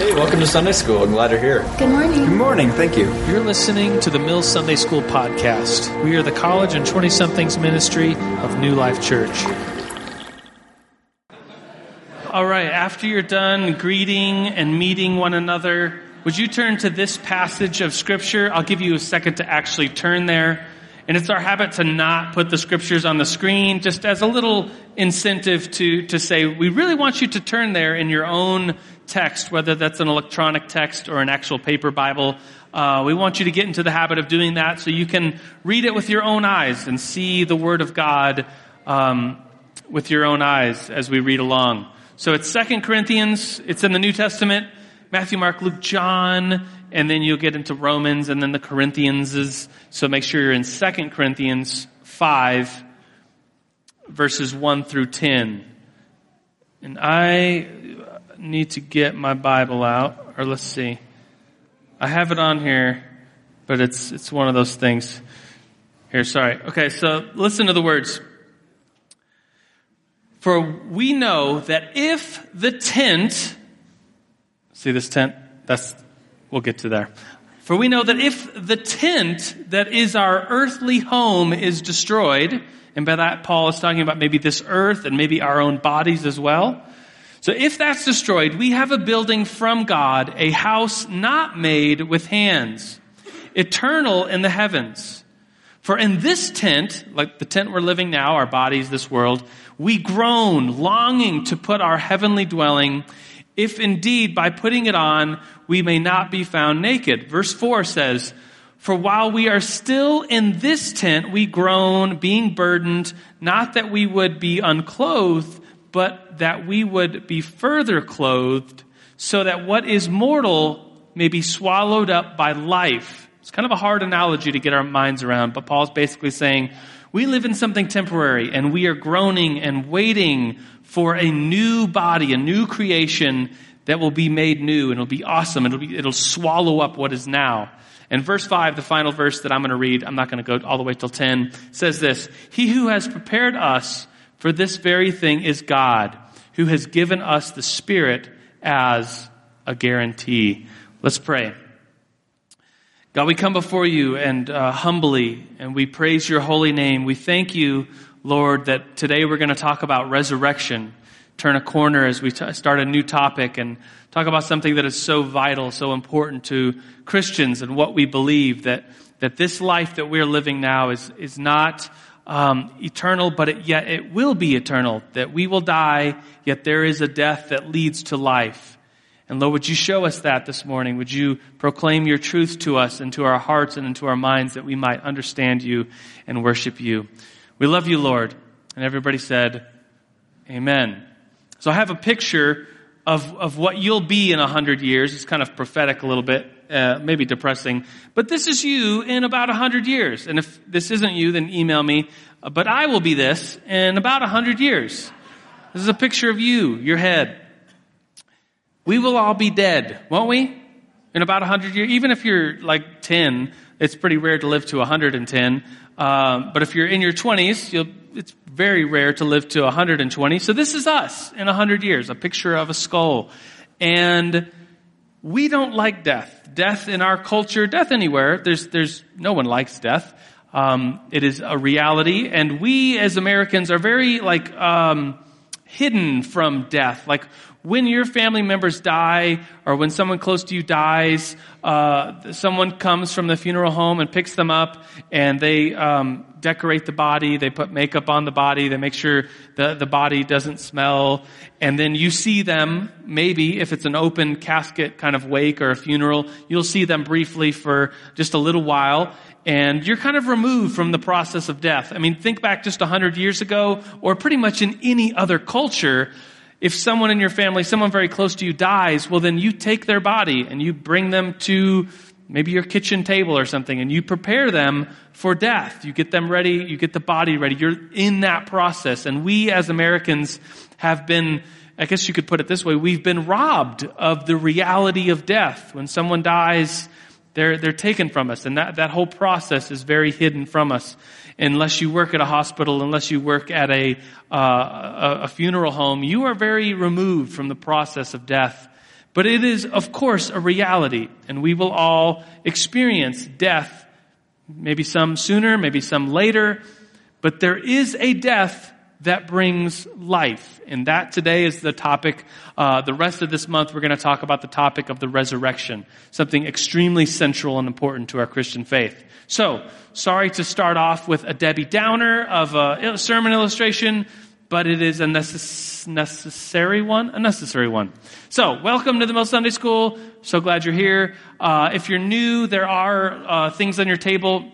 Hey, welcome to Sunday School. I'm glad you're here. Good morning. Good morning. Thank you. You're listening to the Mills Sunday School podcast. We are the college and 20 somethings ministry of New Life Church. All right, after you're done greeting and meeting one another, would you turn to this passage of Scripture? I'll give you a second to actually turn there. And it's our habit to not put the scriptures on the screen, just as a little incentive to, to say, we really want you to turn there in your own text, whether that's an electronic text or an actual paper Bible. Uh, we want you to get into the habit of doing that so you can read it with your own eyes and see the Word of God um, with your own eyes as we read along. So it's Second Corinthians, it's in the New Testament, Matthew, Mark, Luke, John, and then you'll get into Romans and then the Corinthians. So make sure you're in 2 Corinthians 5, verses 1 through 10. And I need to get my Bible out, or let's see. I have it on here, but it's, it's one of those things. Here, sorry. Okay, so listen to the words. For we know that if the tent, see this tent? That's We'll get to there. For we know that if the tent that is our earthly home is destroyed, and by that Paul is talking about maybe this earth and maybe our own bodies as well. So if that's destroyed, we have a building from God, a house not made with hands, eternal in the heavens. For in this tent, like the tent we're living now, our bodies, this world, we groan, longing to put our heavenly dwelling if indeed by putting it on we may not be found naked. Verse 4 says, For while we are still in this tent, we groan, being burdened, not that we would be unclothed, but that we would be further clothed, so that what is mortal may be swallowed up by life. It's kind of a hard analogy to get our minds around, but Paul's basically saying, we live in something temporary and we are groaning and waiting for a new body, a new creation that will be made new and it'll be awesome. It'll be, it'll swallow up what is now. And verse 5, the final verse that I'm going to read, I'm not going to go all the way till 10, says this, He who has prepared us for this very thing is God, who has given us the Spirit as a guarantee. Let's pray. God, we come before you and uh, humbly, and we praise your holy name. We thank you, Lord, that today we're going to talk about resurrection. Turn a corner as we t- start a new topic and talk about something that is so vital, so important to Christians and what we believe that, that this life that we're living now is, is not um, eternal, but it, yet it will be eternal. That we will die, yet there is a death that leads to life. And Lord, would you show us that this morning? Would you proclaim your truth to us and to our hearts and into our minds that we might understand you and worship you? We love you, Lord. And everybody said, Amen. So I have a picture of, of what you'll be in a hundred years. It's kind of prophetic a little bit, uh, maybe depressing. But this is you in about a hundred years. And if this isn't you, then email me. Uh, but I will be this in about a hundred years. This is a picture of you, your head. We will all be dead, won't we? In about 100 years. Even if you're like 10, it's pretty rare to live to 110. Um, but if you're in your 20s, it's very rare to live to 120. So this is us in 100 years, a picture of a skull. And we don't like death. Death in our culture, death anywhere, there's, there's, no one likes death. Um, it is a reality. And we as Americans are very like, um, hidden from death. Like when your family members die or when someone close to you dies, uh, someone comes from the funeral home and picks them up and they um, decorate the body, they put makeup on the body, they make sure the, the body doesn't smell, and then you see them, maybe if it's an open casket kind of wake or a funeral, you'll see them briefly for just a little while, and you're kind of removed from the process of death. I mean, think back just a hundred years ago, or pretty much in any other culture, if someone in your family, someone very close to you dies, well then you take their body and you bring them to maybe your kitchen table or something and you prepare them for death. You get them ready, you get the body ready. You're in that process. And we as Americans have been, I guess you could put it this way, we've been robbed of the reality of death. When someone dies, they're, they're taken from us. And that, that whole process is very hidden from us unless you work at a hospital, unless you work at a, uh, a, a funeral home, you are very removed from the process of death But it is, of course, a reality, and we will all experience death, maybe some sooner, maybe some later, but there is a death that brings life. And that today is the topic. Uh, the rest of this month, we're going to talk about the topic of the resurrection, something extremely central and important to our Christian faith. So, sorry to start off with a Debbie Downer of a sermon illustration, but it is a necess- necessary one, a necessary one. So, welcome to the Mill Sunday School. So glad you're here. Uh, if you're new, there are uh, things on your table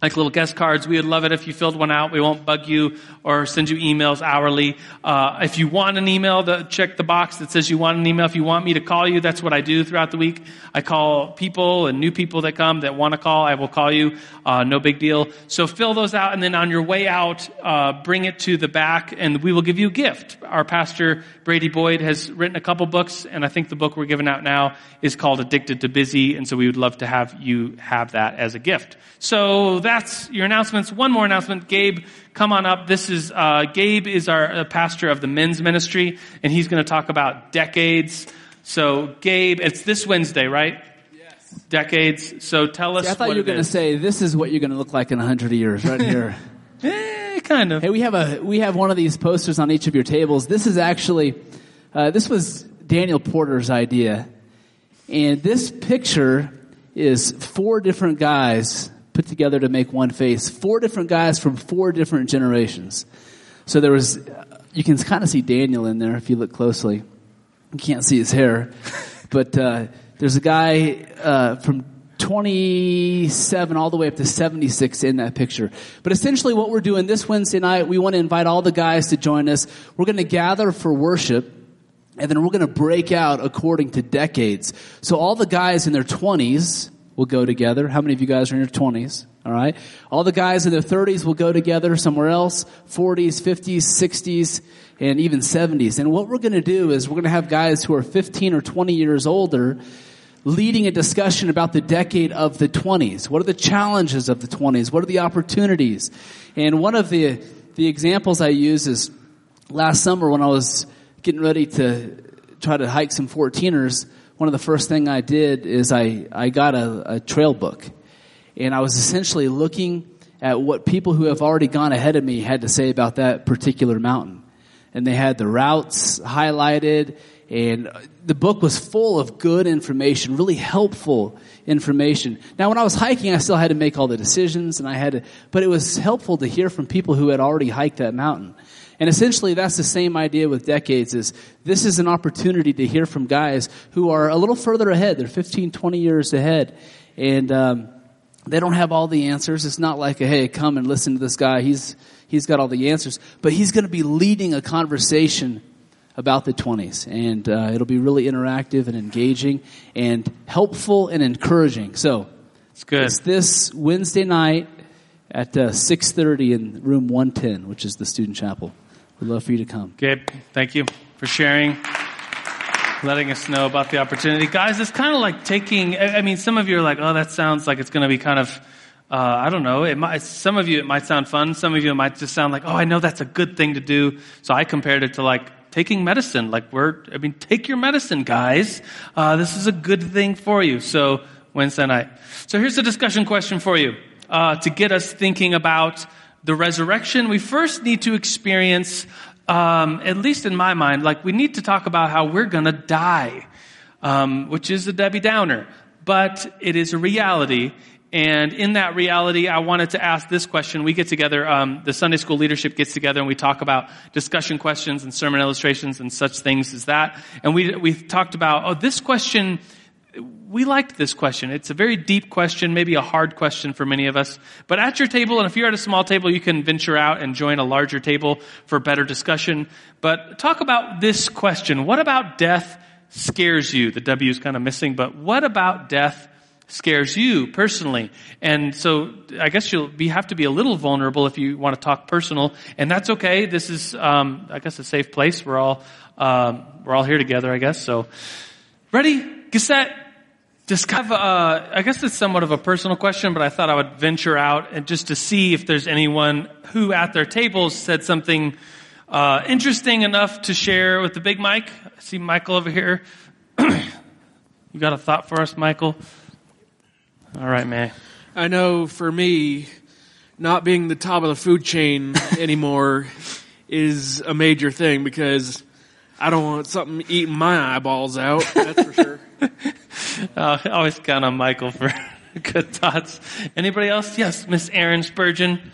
like little guest cards. We would love it if you filled one out. We won't bug you or send you emails hourly. Uh, if you want an email, the, check the box that says you want an email. If you want me to call you, that's what I do throughout the week. I call people and new people that come that want to call. I will call you. Uh, no big deal. So fill those out, and then on your way out, uh, bring it to the back, and we will give you a gift. Our pastor Brady Boyd has written a couple books, and I think the book we're giving out now is called Addicted to Busy, and so we would love to have you have that as a gift. So that's your announcements. One more announcement. Gabe, come on up. This is, uh, Gabe is our uh, pastor of the men's ministry, and he's going to talk about decades. So, Gabe, it's this Wednesday, right? Yes. Decades. So tell us. See, I thought what you were going to say this is what you're going to look like in a hundred years, right here. Eh, kind of. hey, we have a we have one of these posters on each of your tables. This is actually uh, this was Daniel Porter's idea, and this picture is four different guys put together to make one face. Four different guys from four different generations. So there was, you can kind of see Daniel in there if you look closely. You can't see his hair, but uh, there's a guy uh, from 27 all the way up to 76 in that picture. But essentially, what we're doing this Wednesday night, we want to invite all the guys to join us. We're going to gather for worship. And then we're going to break out according to decades. So all the guys in their 20s will go together. How many of you guys are in your 20s? All right. All the guys in their 30s will go together somewhere else. 40s, 50s, 60s, and even 70s. And what we're going to do is we're going to have guys who are 15 or 20 years older leading a discussion about the decade of the 20s. What are the challenges of the 20s? What are the opportunities? And one of the, the examples I use is last summer when I was getting ready to try to hike some 14ers, one of the first thing I did is I, I got a, a trail book. And I was essentially looking at what people who have already gone ahead of me had to say about that particular mountain. And they had the routes highlighted and the book was full of good information, really helpful information. Now, when I was hiking, I still had to make all the decisions and I had to, but it was helpful to hear from people who had already hiked that mountain. And essentially, that's the same idea with decades is this is an opportunity to hear from guys who are a little further ahead. They're 15, 20 years ahead. And, um, they don't have all the answers. It's not like, a, hey, come and listen to this guy. He's, he's got all the answers. But he's going to be leading a conversation about the 20s. And uh, it'll be really interactive and engaging and helpful and encouraging. So, It's good. it's this Wednesday night at uh, 6.30 in room 110, which is the student chapel. We'd love for you to come. Gabe, thank you for sharing, letting us know about the opportunity. Guys, it's kind of like taking, I mean, some of you are like, oh, that sounds like it's going to be kind of, uh, I don't know. It might, some of you, it might sound fun. Some of you, it might just sound like, oh, I know that's a good thing to do. So I compared it to like taking medicine. Like we're, I mean, take your medicine, guys. Uh, this is a good thing for you. So Wednesday night. So here's a discussion question for you, uh, to get us thinking about the resurrection. We first need to experience um, at least in my mind, like we need to talk about how we're going to die, um, which is a Debbie Downer, but it is a reality. And in that reality, I wanted to ask this question. We get together, um, the Sunday school leadership gets together and we talk about discussion questions and sermon illustrations and such things as that. And we, we talked about, oh, this question, we liked this question. It's a very deep question, maybe a hard question for many of us. But at your table, and if you're at a small table, you can venture out and join a larger table for better discussion. But talk about this question. What about death scares you? The W is kind of missing, but what about death scares you personally? And so I guess you'll be, have to be a little vulnerable if you want to talk personal, and that's okay. This is, um, I guess, a safe place. We're all, um, we're all here together, I guess. So, ready, kind of, uh, I guess it's somewhat of a personal question, but I thought I would venture out and just to see if there's anyone who at their tables said something uh, interesting enough to share with the big mic. I see Michael over here. You got a thought for us, Michael? All right, man. I know for me, not being the top of the food chain anymore is a major thing because I don't want something eating my eyeballs out. That's for sure. Uh, I always count on Michael for good thoughts. Anybody else? Yes, Miss Erin Spurgeon.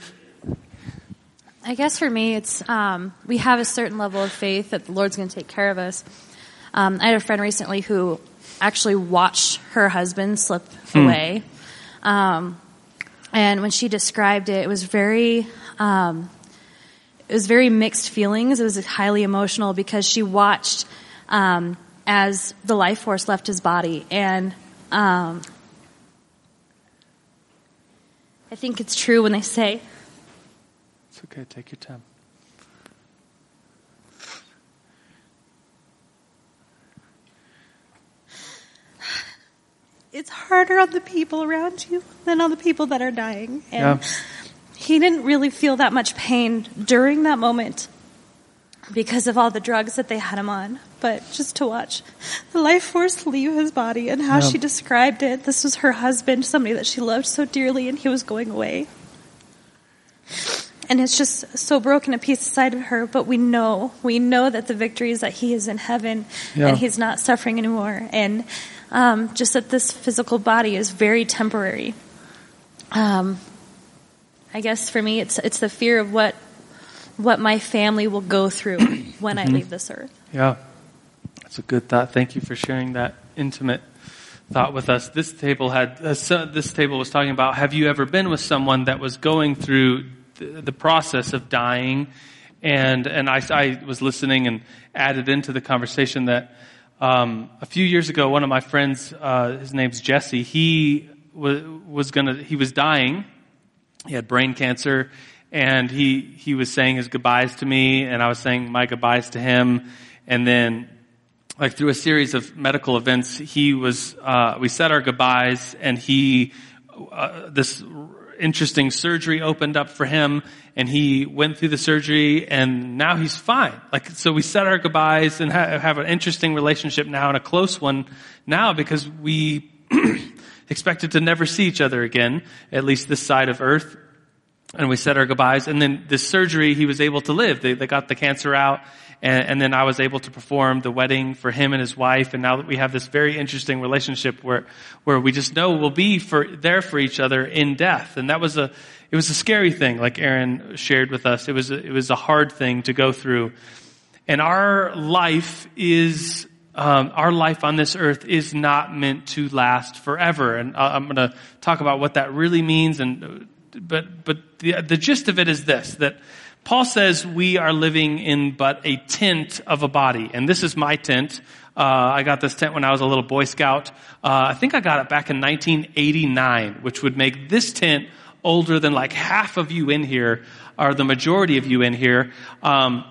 I guess for me, it's um, we have a certain level of faith that the Lord's going to take care of us. Um, I had a friend recently who actually watched her husband slip away, um, and when she described it, it was very. Um, it was very mixed feelings. It was highly emotional because she watched um, as the life force left his body, and um, I think it's true when they say It's okay. Take your time. it's harder on the people around you than on the people that are dying. And Yeah. He didn't really feel that much pain during that moment because of all the drugs that they had him on. But just to watch the life force leave his body and how Yeah. she described it, this was her husband, somebody that she loved so dearly, and he was going away. And it's just so broken a piece inside of her, but we know, we know that the victory is that he is in heaven Yeah. and he's not suffering anymore. And um, just that this physical body is very temporary. Um, I guess for me, it's it's the fear of what what my family will go through when I leave this earth. Yeah, that's a good thought. Thank you for sharing that intimate thought with us. This table had uh, this table was talking about. Have you ever been with someone that was going through the, the process of dying? And and I, I was listening and added into the conversation that um, a few years ago, one of my friends, uh, his name's Jesse, he was was gonna he was dying. He had brain cancer and he, he was saying his goodbyes to me and I was saying my goodbyes to him. And then like through a series of medical events, he was, uh, we said our goodbyes and he, uh, this interesting surgery opened up for him and he went through the surgery and now he's fine. Like, so we said our goodbyes and ha- have an interesting relationship now and a close one now because we expected to never see each other again, at least this side of earth. And we said our goodbyes. And then this surgery, he was able to live. They, they got the cancer out. And, and then I was able to perform the wedding for him and his wife. And now that we have this very interesting relationship where, where we just know we'll be for, there for each other in death. And that was a, it was a scary thing, like Erin shared with us. It was a, it was a hard thing to go through. And our life is, um, our life on this earth is not meant to last forever. And I'm going to talk about what that really means. And but but the the gist of it is this: that Paul says we are living in but a tent of a body, and this is my tent. Uh, I got this tent when I was a little Boy Scout. Uh, I think I got it back in 1989, which would make this tent older than like half of you in here, or the majority of you in here. Um,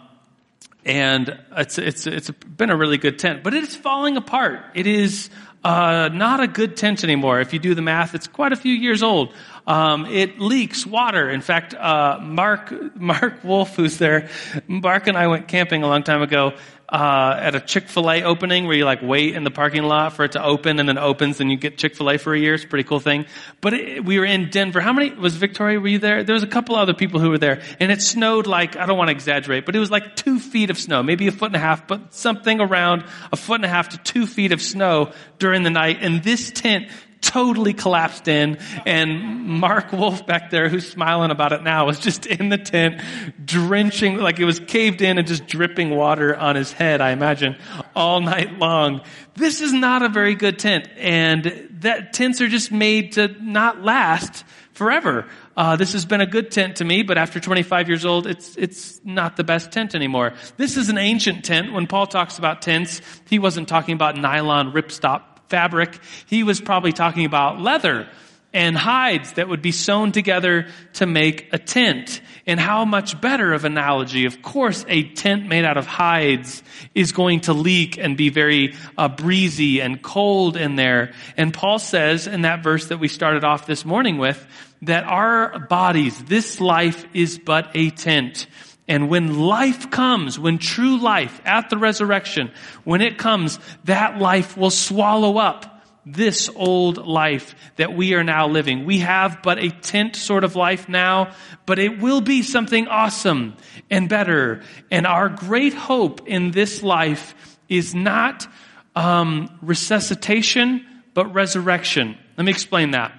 and it's it's it's been a really good tent, but it's falling apart. It is uh, not a good tent anymore. If you do the math, it's quite a few years old. Um, it leaks water. In fact, uh, Mark Mark Wolf, who's there, Mark and I went camping a long time ago uh, at a Chick Fil A opening where you like wait in the parking lot for it to open, and then opens, and you get Chick Fil A for a year. It's a pretty cool thing. But it, we were in Denver. How many was Victoria? Were you there? There was a couple other people who were there, and it snowed like I don't want to exaggerate, but it was like two feet of snow, maybe a foot and a half, but something around a foot and a half to two feet of snow during the night, and this tent totally collapsed in and Mark Wolf back there who's smiling about it now was just in the tent drenching like it was caved in and just dripping water on his head I imagine all night long. This is not a very good tent and that tents are just made to not last forever. Uh, this has been a good tent to me, but after 25 years old, it's it's not the best tent anymore. This is an ancient tent. When Paul talks about tents, he wasn't talking about nylon ripstop fabric. He was probably talking about leather and hides that would be sewn together to make a tent. And how much better of analogy. Of course, a tent made out of hides is going to leak and be very uh, breezy and cold in there. And Paul says in that verse that we started off this morning with, that our bodies, this life is but a tent. And when life comes, when true life at the resurrection, when it comes, that life will swallow up this old life that we are now living. We have but a tent sort of life now, but it will be something awesome and better. And our great hope in this life is not um, resuscitation, but resurrection. Let me explain that.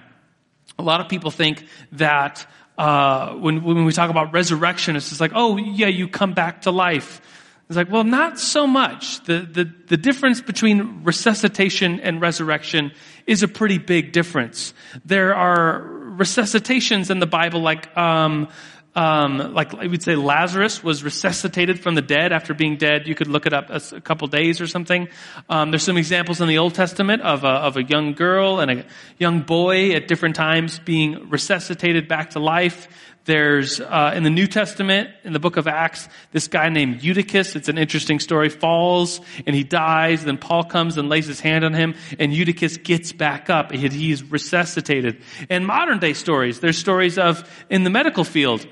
A lot of people think that uh, when, when we talk about resurrection, it's just like, oh, yeah, you come back to life. It's like, well, not so much. The, the, the difference between resuscitation and resurrection is a pretty big difference. There are resuscitations in the Bible like, um, um, like I would say Lazarus was resuscitated from the dead after being dead. You could look it up a, a couple days or something. Um, there's some examples in the Old Testament of a, of a young girl and a young boy at different times being resuscitated back to life. There's uh, in the New Testament, in the book of Acts, this guy named Eutychus. It's an interesting story. Falls and he dies. Then Paul comes and lays his hand on him, and Eutychus gets back up. He, he's resuscitated. And modern day stories, there's stories of in the medical field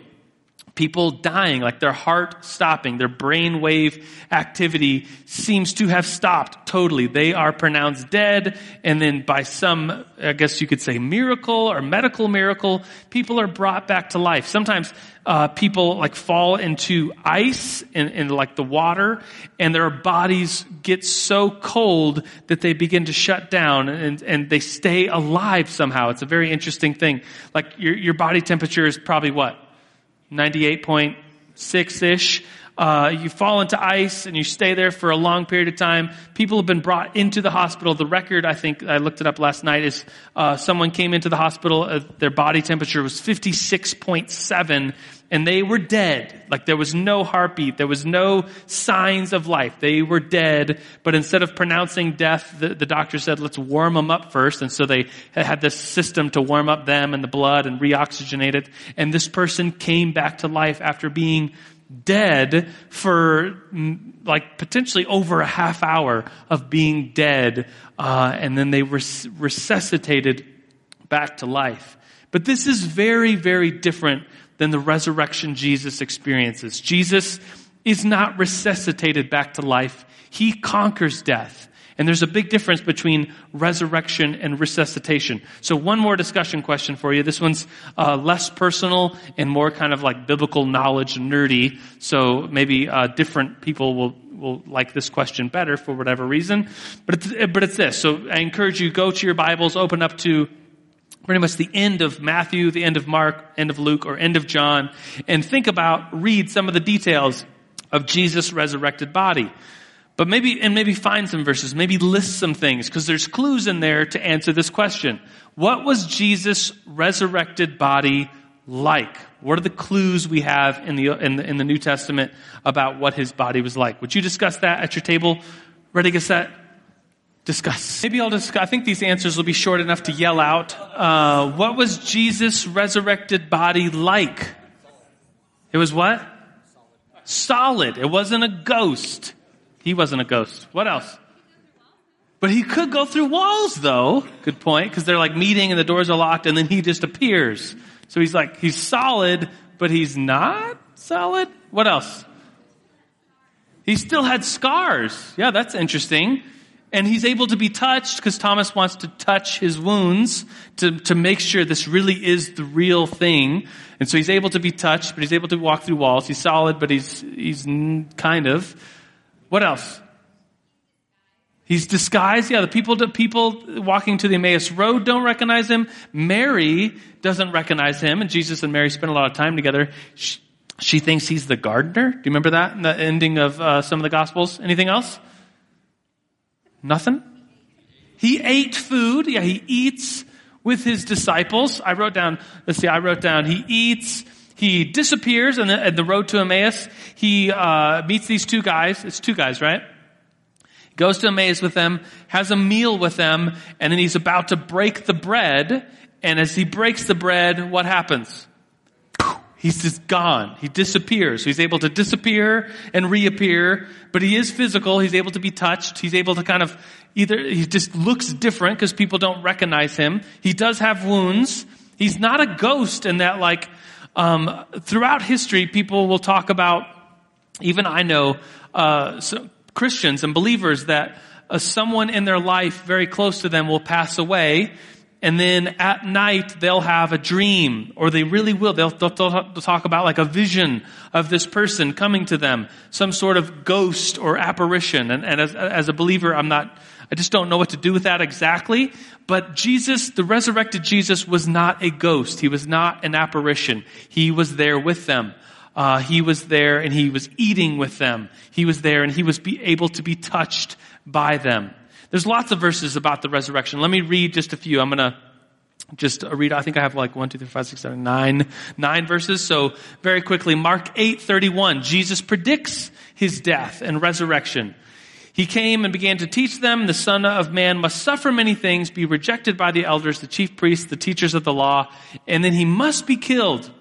people dying, like their heart stopping, their brain wave activity seems to have stopped totally. They are pronounced dead, and then by some, I guess you could say miracle or medical miracle, people are brought back to life. Sometimes uh, people like fall into ice in like the water, and their bodies get so cold that they begin to shut down, and, and they stay alive somehow. It's a very interesting thing. Like your, your body temperature is probably what? 98.6-ish. Uh, you fall into ice and you stay there for a long period of time. People have been brought into the hospital. The record, I think, I looked it up last night, is uh, someone came into the hospital. Uh, their body temperature was 56.7 and they were dead. Like there was no heartbeat. There was no signs of life. They were dead. But instead of pronouncing death, the, the doctor said, let's warm them up first. And so they had this system to warm up them and the blood and reoxygenate it. And this person came back to life after being dead for mm, like potentially over a half hour of being dead. Uh, and then they res- resuscitated back to life. But this is very, very different than the resurrection Jesus experiences. Jesus is not resuscitated back to life. He conquers death. And there's a big difference between resurrection and resuscitation. So one more discussion question for you. This one's uh, less personal and more kind of like biblical knowledge nerdy. So maybe uh, different people will will like this question better for whatever reason. But it's, but it's this. So I encourage you go to your Bibles, open up to pretty much the end of Matthew, the end of Mark, end of Luke, or end of John, and think about, read some of the details of Jesus' resurrected body. But maybe, and maybe find some verses, maybe list some things, because there's clues in there to answer this question. What was Jesus' resurrected body like? What are the clues we have in the, in the, in the New Testament about what his body was like? Would you discuss that at your table? Ready, get set? Discuss. Maybe I'll discuss. I think these answers will be short enough to yell out. Uh, what was Jesus' resurrected body like? It was what? Solid. It wasn't a ghost. He wasn't a ghost. What else? But he could go through walls though. Good point. Because they're like meeting and the doors are locked and then he just appears. So he's like, he's solid, but he's not solid. What else? He still had scars. Yeah, that's interesting and he's able to be touched because Thomas wants to touch his wounds to, to make sure this really is the real thing. And so he's able to be touched, but he's able to walk through walls. He's solid, but he's, he's kind of. What else? He's disguised. Yeah, the people, people walking to the Emmaus Road don't recognize him. Mary doesn't recognize him, and Jesus and Mary spend a lot of time together. She, she thinks he's the gardener. Do you remember that in the ending of uh, some of the Gospels? Anything else? Nothing? He ate food. Yeah, he eats with his disciples. I wrote down, let's see, I wrote down, he eats, he disappears on the, the road to Emmaus. He uh, meets these two guys. It's two guys, right? Goes to Emmaus with them, has a meal with them, and then he's about to break the bread. And as he breaks the bread, what happens? He's just gone. He disappears. He's able to disappear and reappear, but he is physical. He's able to be touched. He's able to kind of either, he just looks different because people don't recognize him. He does have wounds. He's not a ghost in that like, um, throughout history, people will talk about, even I know, uh, so Christians and believers that uh, someone in their life very close to them will pass away and then at night they'll have a dream, or they really will. They'll, they'll, they'll, talk about like a vision of this person coming to them, some sort of ghost or apparition. And, and as, as a believer, I'm not, I just don't know what to do with that exactly. But Jesus, the resurrected Jesus was not a ghost. He was not an apparition. He was there with them. Uh, he was there and he was eating with them. He was there and he was able to be touched by them. There's lots of verses about the resurrection. Let me read just a few. I'm going to just read, I think I have like one, two, three, five, six, seven, nine, nine verses. So very quickly, Mark 8, 31, Jesus predicts his death and resurrection. He came and began to teach them, the son of man must suffer many things, be rejected by the elders, the chief priests, the teachers of the law, and then he must be killed.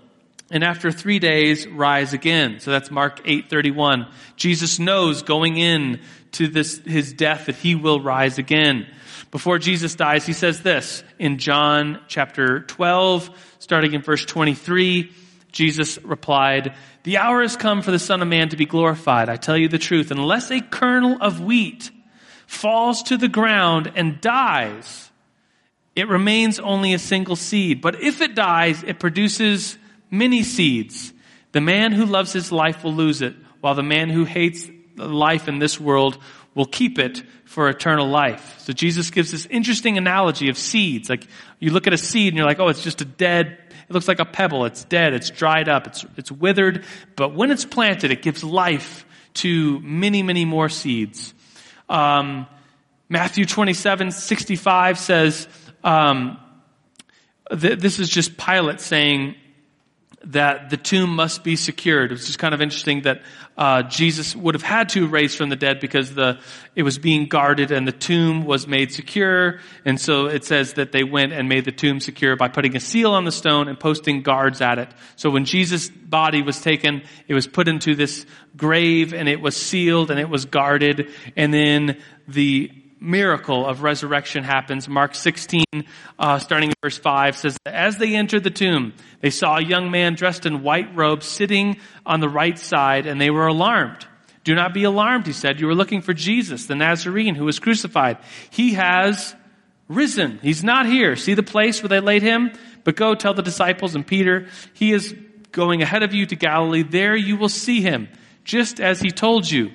And after three days, rise again. So that's Mark 8:31. Jesus knows going in to this, his death that he will rise again. Before Jesus dies, he says this in John chapter 12, starting in verse 23. Jesus replied, The hour has come for the Son of Man to be glorified. I tell you the truth, unless a kernel of wheat falls to the ground and dies, it remains only a single seed. But if it dies, it produces many seeds. The man who loves his life will lose it, while the man who hates life in this world will keep it for eternal life. So Jesus gives this interesting analogy of seeds. Like you look at a seed and you're like, oh, it's just a dead, it looks like a pebble. It's dead. It's dried up. It's, it's withered. But when it's planted, it gives life to many, many more seeds. Um, Matthew 27, 65 says, um, th- this is just Pilate saying, that the tomb must be secured. It was just kind of interesting that uh, Jesus would have had to raise from the dead because the it was being guarded and the tomb was made secure. And so it says that they went and made the tomb secure by putting a seal on the stone and posting guards at it. So when Jesus' body was taken, it was put into this grave and it was sealed and it was guarded. And then the miracle of resurrection happens. Mark 16, uh, starting in verse 5 says, As they entered the tomb, they saw a young man dressed in white robes sitting on the right side, and they were alarmed. Do not be alarmed, he said. You were looking for Jesus, the Nazarene, who was crucified. He has risen. He's not here. See the place where they laid him? But go tell the disciples and Peter, he is going ahead of you to Galilee. There you will see him, just as he told you.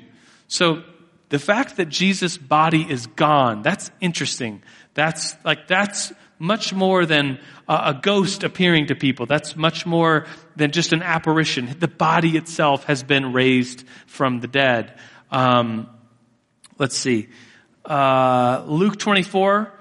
So the fact that Jesus' body is gone, that's interesting. That's like, that's much more than a, ghost appearing to people. That's much more than just an apparition. The body itself has been raised from the dead. Um, let's see. Uh, Luke 24,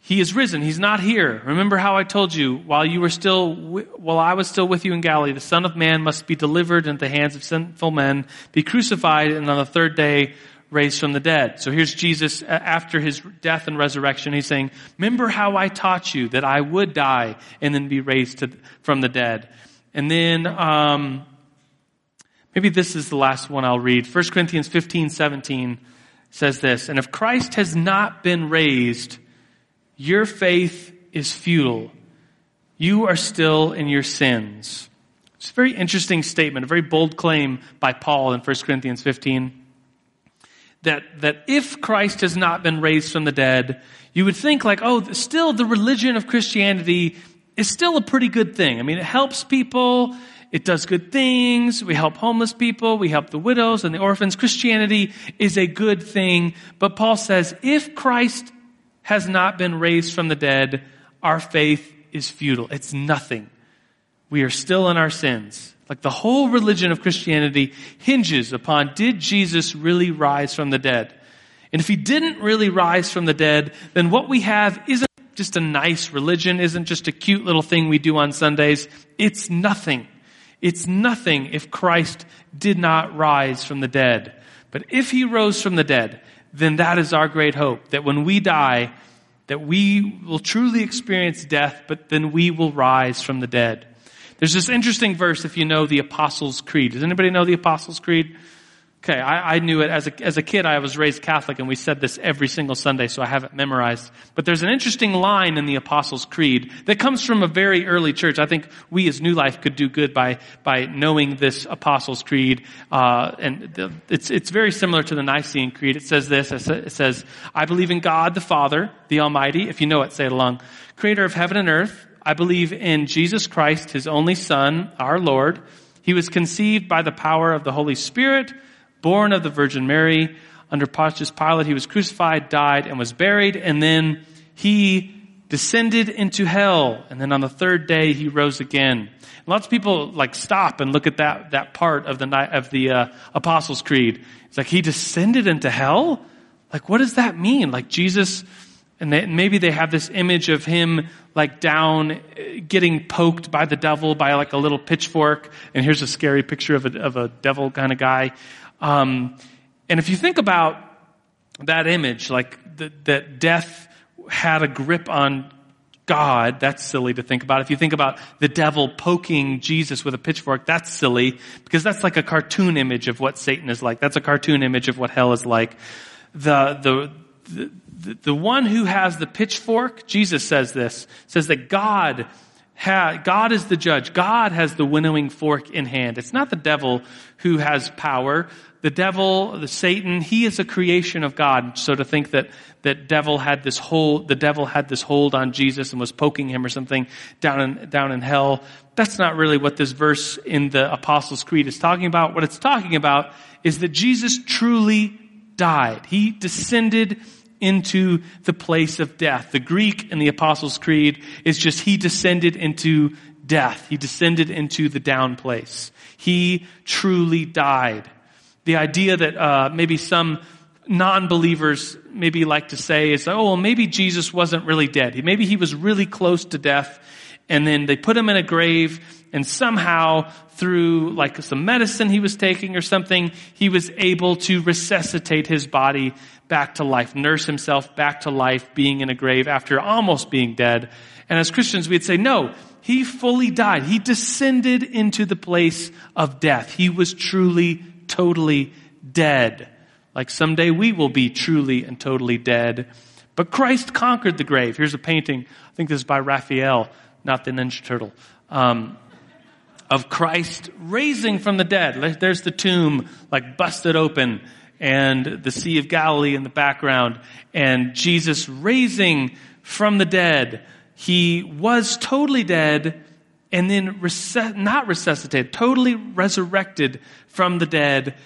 he is risen. He's not here. Remember how I told you while you were still, while I was still with you in Galilee, the Son of Man must be delivered into the hands of sinful men, be crucified, and on the third day raised from the dead. So here's Jesus after his death and resurrection. He's saying, remember how I taught you that I would die and then be raised to, from the dead. And then, um, maybe this is the last one I'll read. 1 Corinthians 15, 17 says this, and if Christ has not been raised, your faith is futile. You are still in your sins. It's a very interesting statement, a very bold claim by Paul in 1 Corinthians 15 that, that if Christ has not been raised from the dead, you would think like, oh, still the religion of Christianity is still a pretty good thing. I mean, it helps people. It does good things. We help homeless people. We help the widows and the orphans. Christianity is a good thing. But Paul says, if Christ has not been raised from the dead, our faith is futile. It's nothing. We are still in our sins. Like the whole religion of Christianity hinges upon did Jesus really rise from the dead? And if he didn't really rise from the dead, then what we have isn't just a nice religion, isn't just a cute little thing we do on Sundays. It's nothing. It's nothing if Christ did not rise from the dead. But if he rose from the dead, then that is our great hope that when we die, that we will truly experience death, but then we will rise from the dead. There's this interesting verse if you know the Apostles' Creed. Does anybody know the Apostles' Creed? Okay, I, I, knew it as a, as a kid. I was raised Catholic and we said this every single Sunday, so I have it memorized. But there's an interesting line in the Apostles' Creed that comes from a very early church. I think we as New Life could do good by, by knowing this Apostles' Creed. Uh, and the, it's, it's very similar to the Nicene Creed. It says this, it says, I believe in God the Father, the Almighty. If you know it, say it along. Creator of heaven and earth. I believe in Jesus Christ, His only Son, our Lord. He was conceived by the power of the Holy Spirit born of the Virgin Mary. Under Pontius Pilate, he was crucified, died, and was buried, and then he descended into hell. And then on the third day, he rose again. And lots of people like stop and look at that, that part of the night, of the uh, Apostles' Creed. It's like he descended into hell? Like, what does that mean? Like Jesus, and they, maybe they have this image of him like down, getting poked by the devil by like a little pitchfork. And here's a scary picture of a, of a devil kind of guy. Um, and if you think about that image, like the, that death had a grip on God, that's silly to think about. If you think about the devil poking Jesus with a pitchfork, that's silly because that's like a cartoon image of what Satan is like. That's a cartoon image of what hell is like. The, the, the, the one who has the pitchfork, Jesus says this, says that God God is the judge. God has the winnowing fork in hand. It's not the devil who has power the devil, the Satan, he is a creation of God. So to think that, that devil had this hold, the devil had this hold on Jesus and was poking him or something down in, down in hell, that's not really what this verse in the Apostles' Creed is talking about. What it's talking about is that Jesus truly died. He descended into the place of death. The Greek in the Apostles' Creed is just he descended into death. He descended into the down place. He truly died. The idea that uh, maybe some non-believers maybe like to say is, oh, well, maybe Jesus wasn't really dead. Maybe he was really close to death, and then they put him in a grave, and somehow through like some medicine he was taking or something, he was able to resuscitate his body back to life, nurse himself back to life, being in a grave after almost being dead. And as Christians, we'd say, no, he fully died. He descended into the place of death. He was truly totally dead. Like someday we will be truly and totally dead. But Christ conquered the grave. Here's a painting. I think this is by Raphael, not the Ninja Turtle. Um, of Christ raising from the dead. There's the tomb, like busted open, and the Sea of Galilee in the background, and Jesus raising from the dead. He was totally dead, and then resus- not resuscitated, totally resurrected from the dead.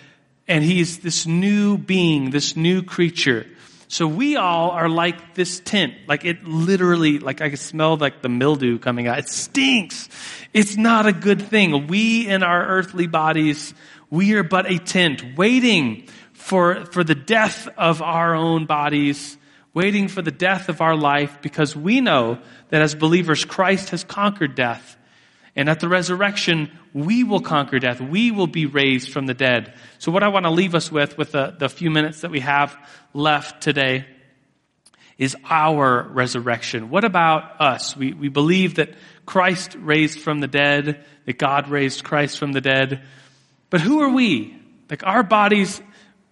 And he's this new being, this new creature. So we all are like this tent. Like it literally, like I can smell like the mildew coming out. It stinks. It's not a good thing. We in our earthly bodies, we are but a tent waiting for, for the death of our own bodies, waiting for the death of our life because we know that as believers, Christ has conquered death. And at the resurrection, we will conquer death. We will be raised from the dead. So what I want to leave us with, with the, the few minutes that we have left today, is our resurrection. What about us? We, we believe that Christ raised from the dead, that God raised Christ from the dead. But who are we? Like our bodies,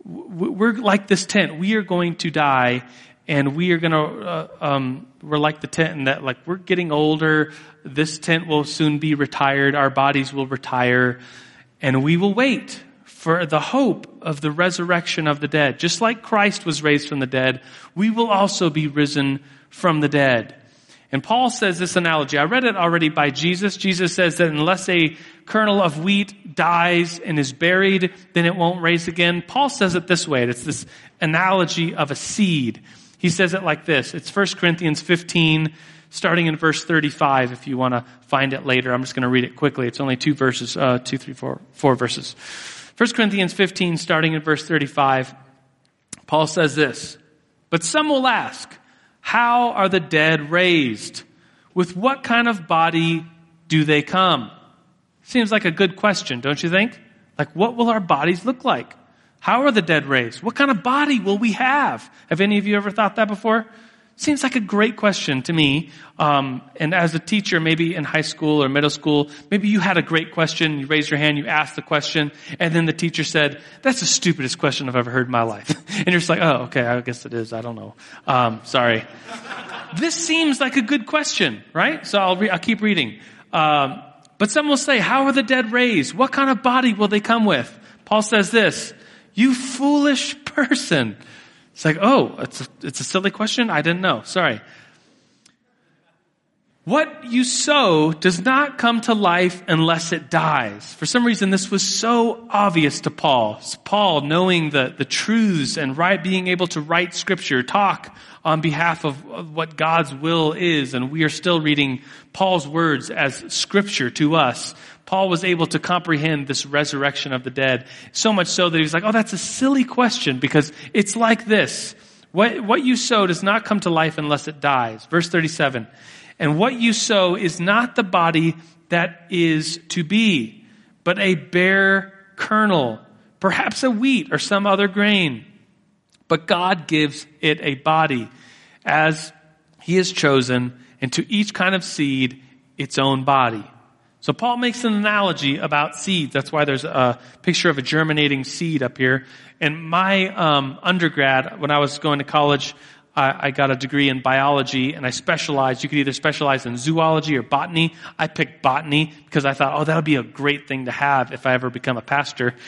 we're like this tent. We are going to die and we are going to, uh, um, we're like the tent in that like we're getting older. This tent will soon be retired. Our bodies will retire and we will wait for the hope of the resurrection of the dead. Just like Christ was raised from the dead, we will also be risen from the dead. And Paul says this analogy. I read it already by Jesus. Jesus says that unless a kernel of wheat dies and is buried, then it won't raise again. Paul says it this way. It's this analogy of a seed. He says it like this. It's 1 Corinthians 15, starting in verse 35, if you want to find it later. I'm just going to read it quickly. It's only two verses, uh, two, three, four, four verses. 1 Corinthians 15, starting in verse 35, Paul says this, But some will ask, how are the dead raised? With what kind of body do they come? Seems like a good question, don't you think? Like, what will our bodies look like? How are the dead raised? What kind of body will we have? Have any of you ever thought that before? Seems like a great question to me. Um, and as a teacher, maybe in high school or middle school, maybe you had a great question. You raised your hand, you asked the question, and then the teacher said, "That's the stupidest question I've ever heard in my life." and you're just like, "Oh, okay, I guess it is. I don't know. Um, sorry." this seems like a good question, right? So I'll, re- I'll keep reading. Um, but some will say, "How are the dead raised? What kind of body will they come with?" Paul says this: "You foolish person." It's like, oh, it's a, it's a silly question? I didn't know. Sorry. What you sow does not come to life unless it dies. For some reason, this was so obvious to Paul. Paul, knowing the, the truths and right, being able to write scripture, talk on behalf of, what God's will is, and we are still reading Paul's words as scripture to us. Paul was able to comprehend this resurrection of the dead. So much so that he was like, oh, that's a silly question because it's like this. What, what you sow does not come to life unless it dies. Verse 37. And what you sow is not the body that is to be, but a bare kernel, perhaps a wheat or some other grain. But God gives it a body as he has chosen, and to each kind of seed its own body. So Paul makes an analogy about seeds. That's why there's a picture of a germinating seed up here. And my um, undergrad, when I was going to college, I, I, got a degree in biology, and I specialized. You could either specialize in zoology or botany. I picked botany because I thought, oh, that would be a great thing to have if I ever become a pastor.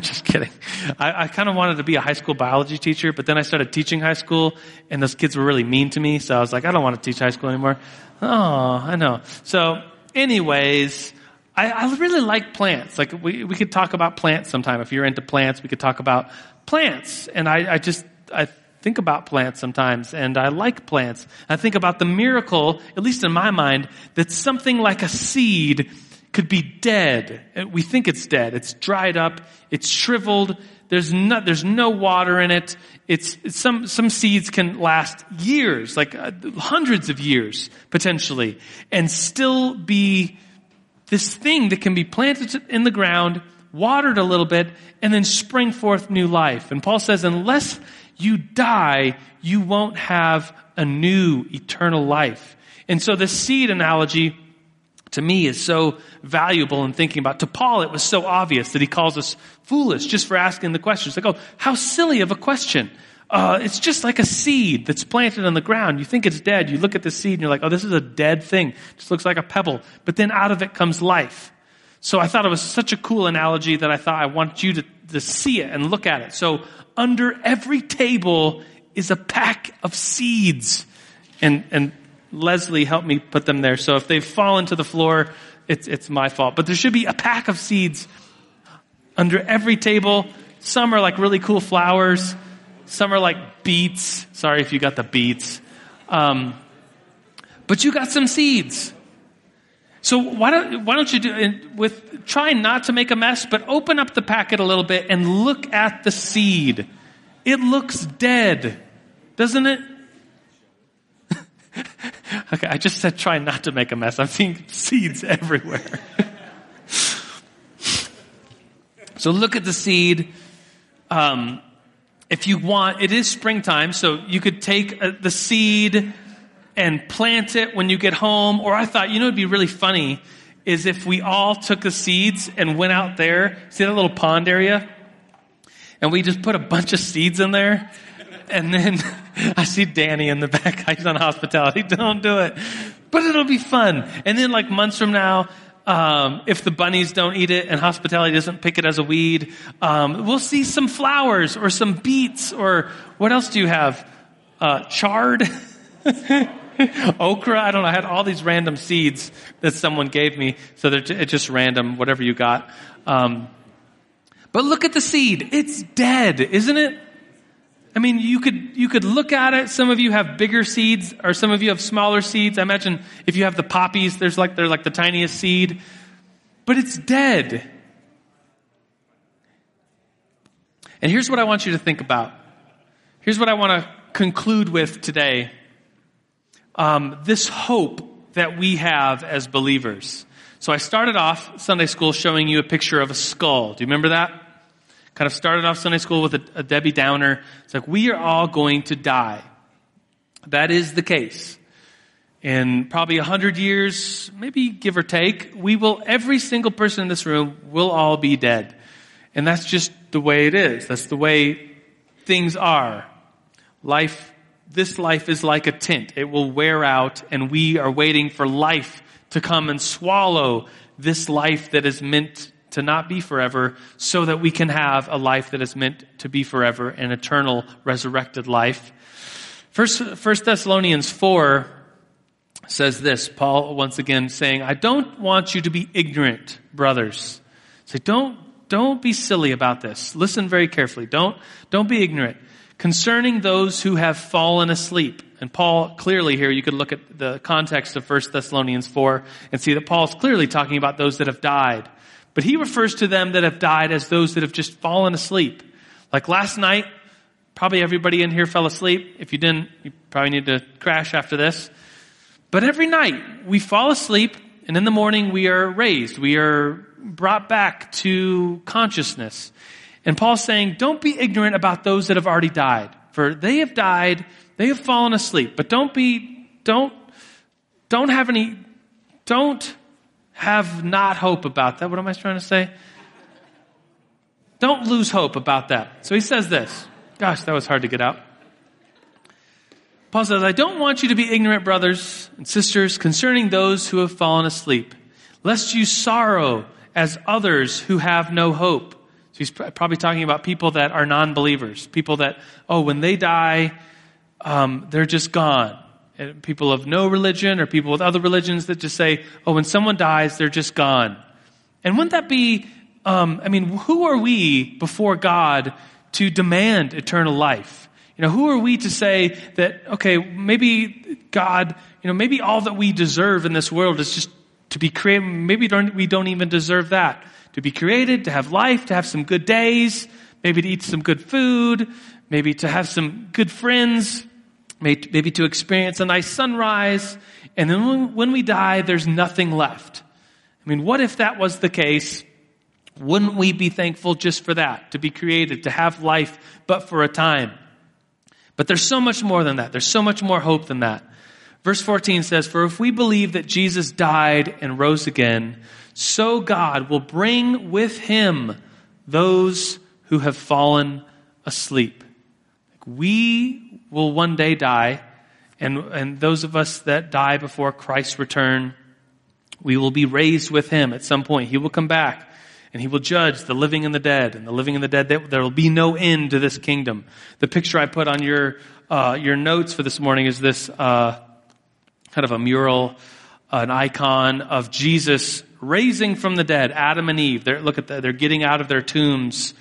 Just kidding. I, I kind of wanted to be a high school biology teacher, but then I started teaching high school, and those kids were really mean to me. So I was like, I don't want to teach high school anymore. Oh, I know. So, anyways, I, I really like plants. Like we we could talk about plants sometime. If you're into plants, we could talk about plants. And I, I just I think about plants sometimes, and I like plants. I think about the miracle, at least in my mind, that something like a seed could be dead. We think it's dead. It's dried up. It's shriveled. There's no, there's no water in it. It's, it's some, some seeds can last years, like uh, hundreds of years, potentially, and still be this thing that can be planted in the ground, watered a little bit, and then spring forth new life. And Paul says, unless you die, you won't have a new eternal life. And so the seed analogy to me is so valuable in thinking about. To Paul, it was so obvious that he calls us foolish just for asking the question. It's like, oh, how silly of a question. Uh, it's just like a seed that's planted on the ground. You think it's dead. You look at the seed and you're like, oh, this is a dead thing. It just looks like a pebble. But then out of it comes life. So I thought it was such a cool analogy that I thought I want you to, to see it and look at it. So under every table is a pack of seeds. And, and Leslie helped me put them there. So if they've fallen to the floor, it's, it's my fault. But there should be a pack of seeds under every table. Some are like really cool flowers. Some are like beets. Sorry if you got the beets. Um, but you got some seeds. So why don't, why don't you do with, try not to make a mess, but open up the packet a little bit and look at the seed. It looks dead, doesn't it? Okay, I just said try not to make a mess. I'm seeing seeds everywhere. so look at the seed. Um, if you want, it is springtime, so you could take uh, the seed and plant it when you get home. Or I thought, you know, it'd be really funny is if we all took the seeds and went out there, see that little pond area? And we just put a bunch of seeds in there and then I see Danny in the back. He's on hospitality. Don't do it. But it'll be fun. And then like months from now, um, if the bunnies don't eat it and hospitality doesn't pick it as a weed, um, we'll see some flowers or some beets or what else do you have? Uh, chard? Okra? I don't know. I had all these random seeds that someone gave me. So they're it's just random, whatever you got. Um, but look at the seed. It's dead, isn't it? I mean, you could, you could look at it. Some of you have bigger seeds, or some of you have smaller seeds. I imagine if you have the poppies, there's like, they're like the tiniest seed. But it's dead. And here's what I want you to think about. Here's what I want to conclude with today. Um, this hope that we have as believers. So I started off Sunday school showing you a picture of a skull. Do you remember that? kind of started off Sunday school with a, a Debbie Downer. It's like, we are all going to die. That is the case. In probably a hundred years, maybe give or take, we will, every single person in this room will all be dead. And that's just the way it is. That's the way things are. Life, this life is like a tent. It will wear out and we are waiting for life to come and swallow this life that is meant to not be forever so that we can have a life that is meant to be forever, an eternal resurrected life. First, First Thessalonians 4 says this, Paul once again saying, I don't want you to be ignorant, brothers. Say, don't, don't be silly about this. Listen very carefully. Don't, don't be ignorant. Concerning those who have fallen asleep. And Paul clearly here, you could look at the context of 1 Thessalonians 4 and see that Paul's clearly talking about those that have died. But he refers to them that have died as those that have just fallen asleep. Like last night, probably everybody in here fell asleep. If you didn't, you probably need to crash after this. But every night we fall asleep and in the morning we are raised. We are brought back to consciousness. And Paul's saying, don't be ignorant about those that have already died. For they have died, they have fallen asleep. But don't be, don't, don't have any, don't have not hope about that. What am I trying to say? Don't lose hope about that. So he says this. Gosh, that was hard to get out. Paul says, I don't want you to be ignorant, brothers and sisters, concerning those who have fallen asleep, lest you sorrow as others who have no hope. He's probably talking about people that are non believers, people that, oh, when they die, um, they're just gone. And people of no religion or people with other religions that just say, oh, when someone dies, they're just gone. And wouldn't that be, um, I mean, who are we before God to demand eternal life? You know, who are we to say that, okay, maybe God, you know, maybe all that we deserve in this world is just to be created. Maybe don't, we don't even deserve that. To be created, to have life, to have some good days, maybe to eat some good food, maybe to have some good friends, maybe to experience a nice sunrise. And then when we die, there's nothing left. I mean, what if that was the case? Wouldn't we be thankful just for that? To be created, to have life, but for a time. But there's so much more than that. There's so much more hope than that. Verse 14 says, For if we believe that Jesus died and rose again, so God will bring with him those who have fallen asleep. We will one day die, and, and those of us that die before Christ's return, we will be raised with him at some point. He will come back and he will judge the living and the dead. And the living and the dead, there will be no end to this kingdom. The picture I put on your, uh, your notes for this morning is this, uh, kind of a mural, an icon of Jesus raising from the dead, Adam and Eve. They're, look at that. They're getting out of their tombs.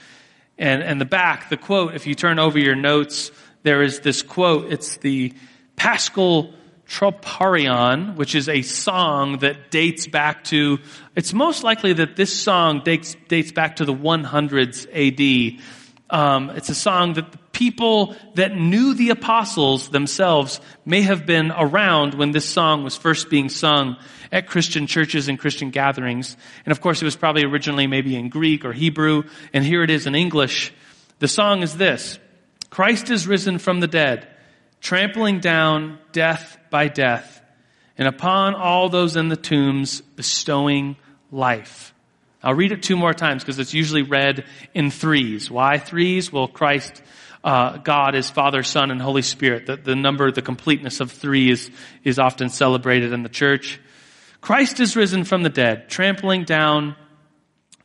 And, and the back, the quote, if you turn over your notes, there is this quote. It's the Paschal Troparion, which is a song that dates back to, it's most likely that this song dates, dates back to the 100s AD. Um, it's a song that the people that knew the apostles themselves may have been around when this song was first being sung at Christian churches and Christian gatherings. And of course, it was probably originally maybe in Greek or Hebrew, and here it is in English. The song is this Christ is risen from the dead trampling down death by death, and upon all those in the tombs bestowing life. I'll read it two more times because it's usually read in threes. Why threes? Well, Christ, uh, God is Father, Son, and Holy Spirit. The, the number, the completeness of three is, is often celebrated in the church. Christ is risen from the dead, trampling down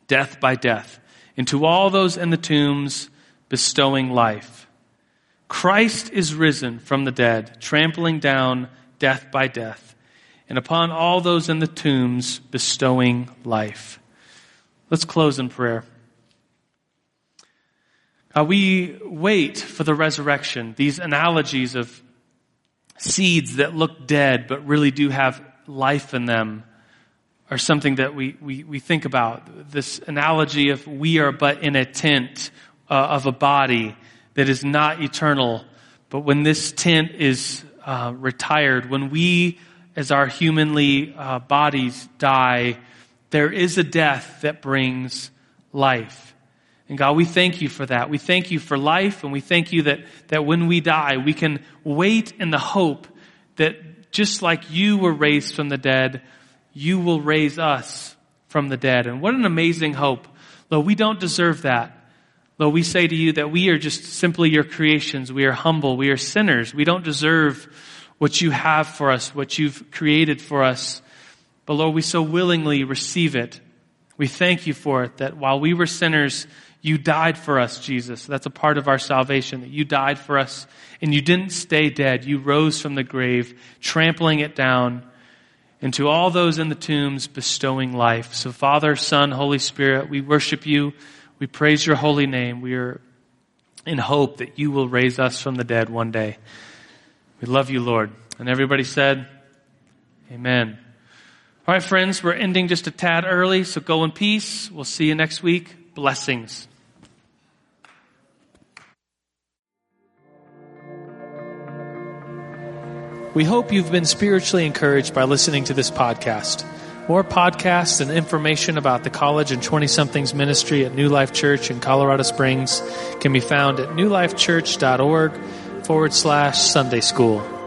death by death, into all those in the tombs bestowing life. Christ is risen from the dead, trampling down death by death, and upon all those in the tombs bestowing life. Let's close in prayer. Uh, we wait for the resurrection, these analogies of seeds that look dead but really do have life in them are something that we, we, we think about. This analogy of we are but in a tent uh, of a body that is not eternal. But when this tent is uh, retired, when we, as our humanly uh, bodies, die, there is a death that brings life. And God, we thank you for that. We thank you for life and we thank you that, that when we die, we can wait in the hope that just like you were raised from the dead, you will raise us from the dead. And what an amazing hope. Lord, we don't deserve that. Lord, we say to you that we are just simply your creations. We are humble. We are sinners. We don't deserve what you have for us, what you've created for us. But Lord, we so willingly receive it. We thank you for it, that while we were sinners, you died for us, Jesus. That's a part of our salvation, that you died for us and you didn't stay dead. You rose from the grave, trampling it down, and to all those in the tombs, bestowing life. So, Father, Son, Holy Spirit, we worship you. We praise your holy name. We are in hope that you will raise us from the dead one day. We love you, Lord. And everybody said, Amen. All right, friends, we're ending just a tad early, so go in peace. We'll see you next week. Blessings. We hope you've been spiritually encouraged by listening to this podcast. More podcasts and information about the college and 20 somethings ministry at New Life Church in Colorado Springs can be found at newlifechurch.org forward slash Sunday school.